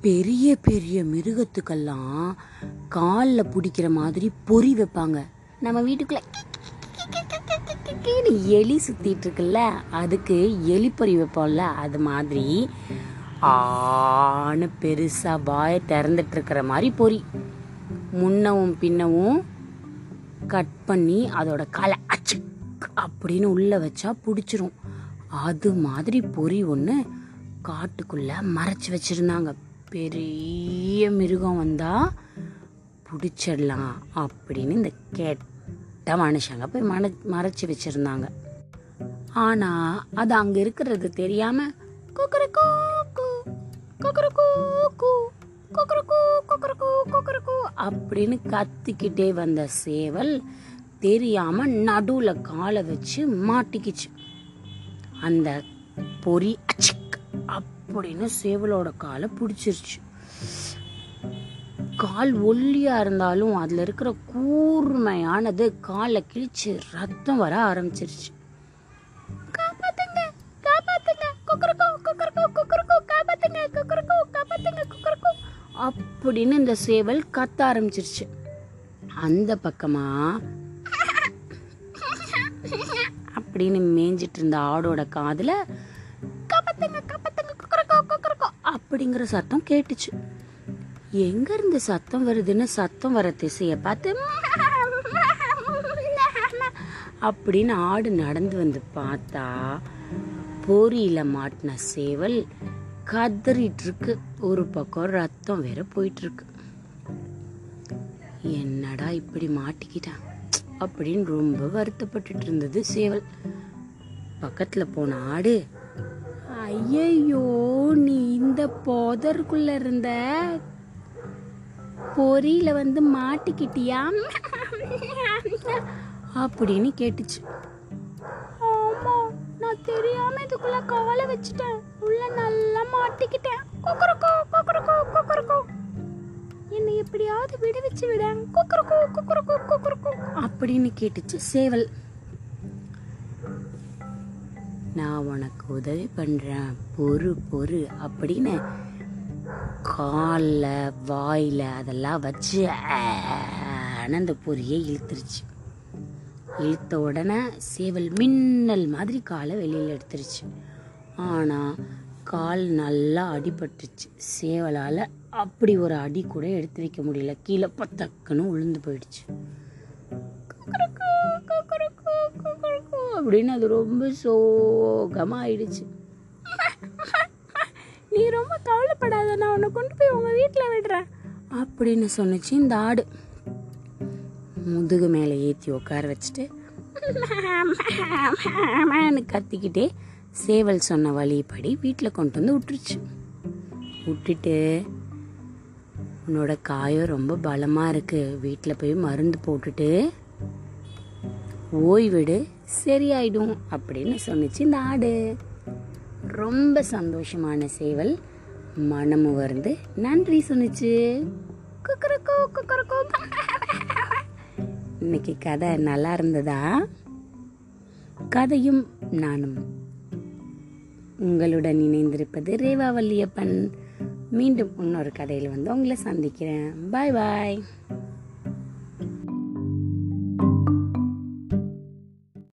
பெரிய பெரிய மிருகத்துக்கெல்லாம் காலில் பிடிக்கிற மாதிரி பொறி வைப்பாங்க. நம்ம வீட்டுக்குள்ள கீழே எலி சுத்திட்டு இருக்குல்ல அதுக்கு பொறி வைப்போம்ல அது மாதிரி ஆணு பெருசா வாயை திறந்துட்டு இருக்கிற மாதிரி பொறி. முன்னவும் பின்னவும் கட் பண்ணி அதோட காலை அச்சு அப்படின்னு உள்ள வச்சா பிடிச்சிரும். அது மாதிரி பொறி ஒன்று காட்டுக்குள்ள மறைச்சு வச்சிருந்தாங்க. பெரிய மிருகம் வந்தால் பிடிச்சிடலாம் அப்படின்னு இந்த கெட்ட மனுஷங்க போய் மன மறைச்சி வச்சிருந்தாங்க. ஆனால் அது அங்கே இருக்கிறது தெரியாமல் கொக்கரக்கோ கூ, கொக்கரக்கோ கூ, கொக்கரக்கோ, கொக்கரக்கோ, கொக்கரக்கோ அப்படின்னு கத்திக்கிட்டே வந்த சேவல் தெரியாம நடுவுல காலை வச்சு மாட்டிக்கிச்சு. அந்த பொறி அச்சிக் அப்படின்னு சேவலோட காலை பிடிச்சிருச்சு. கால் ஒல்லியா இருந்தாலும் அதுல இருக்கிற கூர்மையானது காலை கிழிச்சு ரத்தம் வர ஆரம்பிச்சிருச்சு. அப்படின்னு இந்த சேவல் கத்த ஆரம்பிச்சிருச்சு. அந்த பக்கமா அப்படின்னு மேய்ஞ்சிட்டு இருந்த ஆடோட காதுல கொக்கரக்கோ கொக்கரக்கோ அப்படிங்கிற சத்தம் கேட்டுச்சு. எங்க இருந்து சத்தம் வருதுன்னு சத்தம் வர திசைய பார்த்து அப்படின்னு ஆடு நடந்து வந்து பார்த்தா போரியில் மாட்டின சேவல் கதறிட்டு இருக்கு ஒரு பக்கம் ரத்தம் வேற போயிட்டு இருக்கு என்னடா இப்படி மாட்டிக்கிட்டான் அப்படின்னு ரொம்ப வருத்தப்பட்டுட்டு இருந்தது சேவல். பக்கத்துல போன ஆடு ஐயையோ நீ இந்த போதருக்குள்ள இருந்த பொரியில வந்து மாட்டிக்கிட்டியா? அப்படின்னு கேட்டுச்சு. ஆமா நான் தெரியாம இதுக்குள்ள காலை வச்சுட்டேன். உள்ள நல்லா மாட்டிக்கிட்டேன். கொக்கரக்கோ கொக்கரக்கோ கொக்கரக்கோ. என்னை எப்படியாவது விடுவிச்சு விட. கொக்கரக்கோ கொக்கரக்கோ கொக்கரக்கோ. அப்படின்னு கேட்டுச்சு சேவல். நான் உனக்கு உதவி பண்ணுறேன் பொறு பொறு அப்படின்னு காலில் வாயில் அதெல்லாம் வச்சு அந்த பொரியை இழுத்துருச்சு. இழுத்த உடனே சேவல் மின்னல் மாதிரி காலை வெளியில் எடுத்துருச்சு. ஆனால் கால் நல்லா அடிபட்டுச்சு. சேவலால் அப்படி ஒரு அடி கூட எடுத்து வைக்க முடியல. கீழே பத்தக்குன்னு உளுந்து போயிடுச்சு. அப்படின்னு அது ரொம்ப சோகமா ஆயிடுச்சு நீ ரொம்ப கவலைப்படாத நான் உன்னை கொண்டு போய் உங்க வீட்டில் விடுறேன். அப்படின்னு சொன்னிச்சு இந்த ஆடு. முதுகு மேலே ஏற்றி உட்கார வச்சுட்டு கத்திக்கிட்டே சேவல் சொன்ன வழிப்படி வீட்டில் கொண்டு வந்து விட்டுருச்சு விட்டுட்டு உன்னோட காயம் ரொம்ப பலமாக இருக்குது வீட்டில் போய் மருந்து போட்டுட்டு ஓய்விடு சரியாயிடும் அப்படின்னு சொன்னுச்சு இந்த ஆடு. ரொம்ப சந்தோஷமான சேவல். மனமு வந்து நன்றி சொன்னுச்சு. குக்கரக்கோ குக்கரக்கோ. இன்னைக்கு கதை நல்லா இருந்ததா? கதையும் நானும். உங்களுடன் இணைந்திருப்பது ரேவா வல்லியப்பன் மீண்டும் இன்னொரு கதையில் வந்து உங்களை சந்திக்கிறேன். பாய் பாய்.